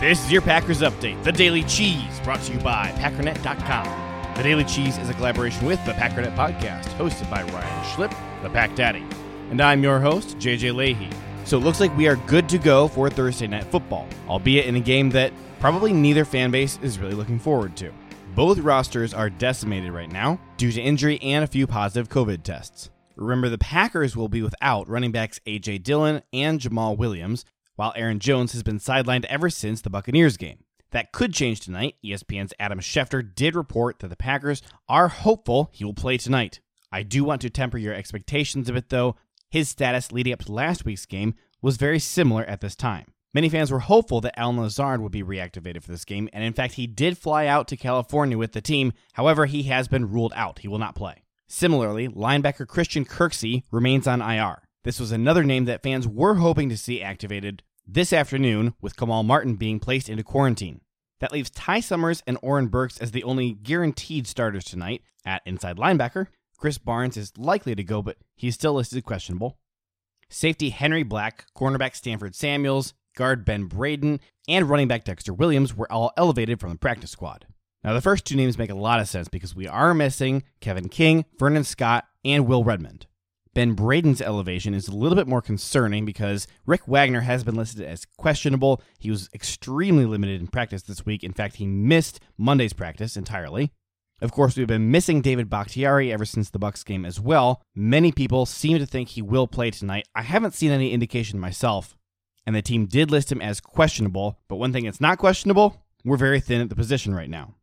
This is your Packers Update, the Daily Cheese, brought to you by Packernet.com. The Daily Cheese is a collaboration with the Packernet Podcast, hosted by Ryan Schlip, the Pack Daddy. And I'm your host, JJ Leahy. So it looks like we are good to go for Thursday Night Football, albeit in a game that probably neither fan base is really looking forward to. Both rosters are decimated right now due to injury and a few positive COVID tests. Remember, the Packers will be without running backs A.J. Dillon and Jamaal Williams, while Aaron Jones has been sidelined ever since the Buccaneers game. That could change tonight. ESPN's Adam Schefter did report that the Packers are hopeful he will play tonight. I do want to temper your expectations a bit, though. His status leading up to last week's game was very similar at this time. Many fans were hopeful that Allen Lazard would be reactivated for this game, and in fact, he did fly out to California with the team. However, he has been ruled out. He will not play. Similarly, linebacker Christian Kirksey remains on IR. This was another name that fans were hoping to see activated this afternoon, with Kamal Martin being placed into quarantine. That leaves Ty Summers and Oren Burks as the only guaranteed starters tonight. At inside linebacker, Krys Barnes is likely to go, but he's still listed questionable. Safety Henry Black, cornerback Stanford Samuels, guard Ben Braden, and running back Dexter Williams were all elevated from the practice squad. Now, the first two names make a lot of sense because we are missing Kevin King, Vernon Scott, and Will Redmond. Ben Braden's elevation is a little bit more concerning because Rick Wagner has been listed as questionable. He was extremely limited in practice this week. In fact, he missed Monday's practice entirely. Of course, we've been missing David Bakhtiari ever since the Bucs game as well. Many people seem to think he will play tonight. I haven't seen any indication myself, and the team did list him as questionable. But one thing that's not questionable, we're very thin at the position right now.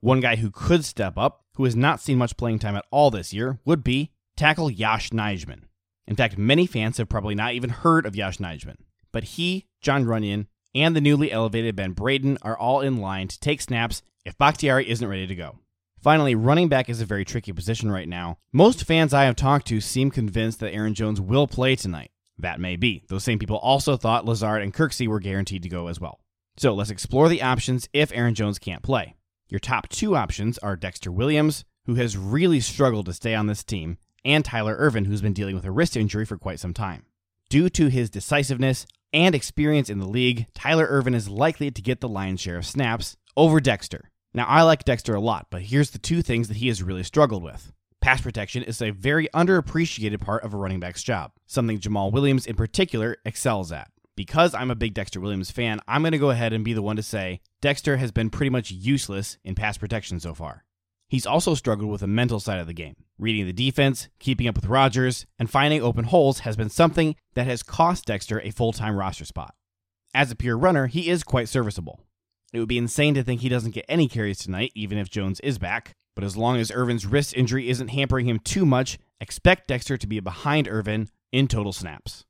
One guy who could step up, who has not seen much playing time at all this year, would be tackle Yosh Nijman. In fact, many fans have probably not even heard of Yosh Nijman. But he, Jon Runyan, and the newly elevated Ben Braden are all in line to take snaps if Bakhtiari isn't ready to go. Finally, running back is a very tricky position right now. Most fans I have talked to seem convinced that Aaron Jones will play tonight. That may be. Those same people also thought Lazard and Kirksey were guaranteed to go as well. So let's explore the options if Aaron Jones can't play. Your top two options are Dexter Williams, who has really struggled to stay on this team, and Tyler Ervin, who's been dealing with a wrist injury for quite some time. Due to his decisiveness and experience in the league, Tyler Ervin is likely to get the lion's share of snaps over Dexter. Now, I like Dexter a lot, but here's the two things that he has really struggled with. Pass protection is a very underappreciated part of a running back's job, something Jamaal Williams in particular excels at. Because I'm a big Dexter Williams fan, I'm going to go ahead and be the one to say Dexter has been pretty much useless in pass protection so far. He's also struggled with the mental side of the game. Reading the defense, keeping up with Rodgers, and finding open holes has been something that has cost Dexter a full time roster spot. As a pure runner, he is quite serviceable. It would be insane to think he doesn't get any carries tonight, even if Jones is back. But as long as Ervin's wrist injury isn't hampering him too much, expect Dexter to be behind Ervin in total snaps.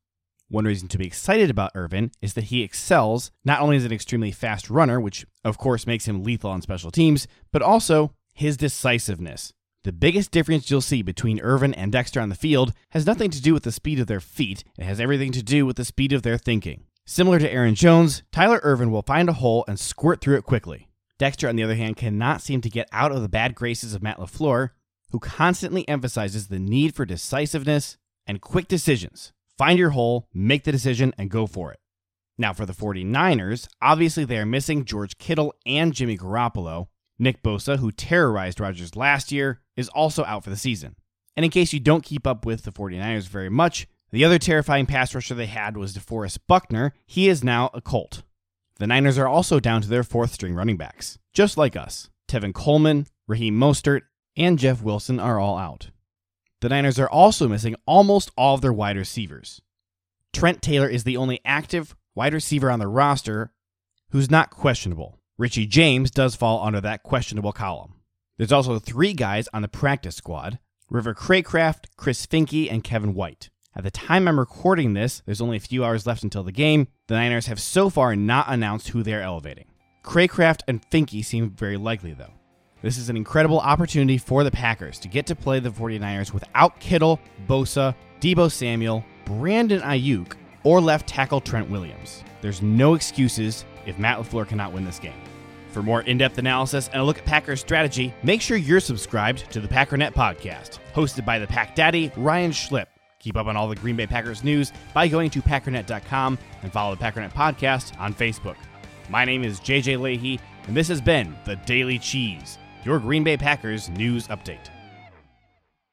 One reason to be excited about Ervin is that he excels not only as an extremely fast runner, which of course makes him lethal on special teams, but also his decisiveness. The biggest difference you'll see between Ervin and Dexter on the field has nothing to do with the speed of their feet, it has everything to do with the speed of their thinking. Similar to Aaron Jones, Tyler Ervin will find a hole and squirt through it quickly. Dexter, on the other hand, cannot seem to get out of the bad graces of Matt LaFleur, who constantly emphasizes the need for decisiveness and quick decisions. Find your hole, make the decision, and go for it. Now, for the 49ers, obviously they are missing George Kittle and Jimmy Garoppolo, Nick Bosa, who terrorized Rodgers last year, is also out for the season. And in case you don't keep up with the 49ers very much, the other terrifying pass rusher they had was DeForest Buckner. He is now a Colt. The Niners are also down to their fourth string running backs, just like us. Tevin Coleman, Raheem Mostert, and Jeff Wilson are all out. The Niners are also missing almost all of their wide receivers. Trent Taylor is the only active wide receiver on the roster who's not questionable. Richie James does fall under that questionable column. There's also three guys on the practice squad River Cracraft, Chris Finke, and Kevin White. At the time I'm recording this, there's only a few hours left until the game. The Niners have so far not announced who they're elevating. Cracraft and Finke seem very likely, though. This is an incredible opportunity for the Packers to get to play the 49ers without Kittle, Bosa, Deebo Samuel, Brandon Aiyuk, or left tackle Trent Williams. There's no excuses if Matt LaFleur cannot win this game. For more in depth analysis and a look at Packers strategy, make sure you're subscribed to the Packernet podcast, hosted by the Pack Daddy, Ryan Schlip. Keep up on all the Green Bay Packers news by going to packernet.com and follow the Packernet podcast on Facebook. My name is JJ Leahy, and this has been the Daily Cheese, your Green Bay Packers news update.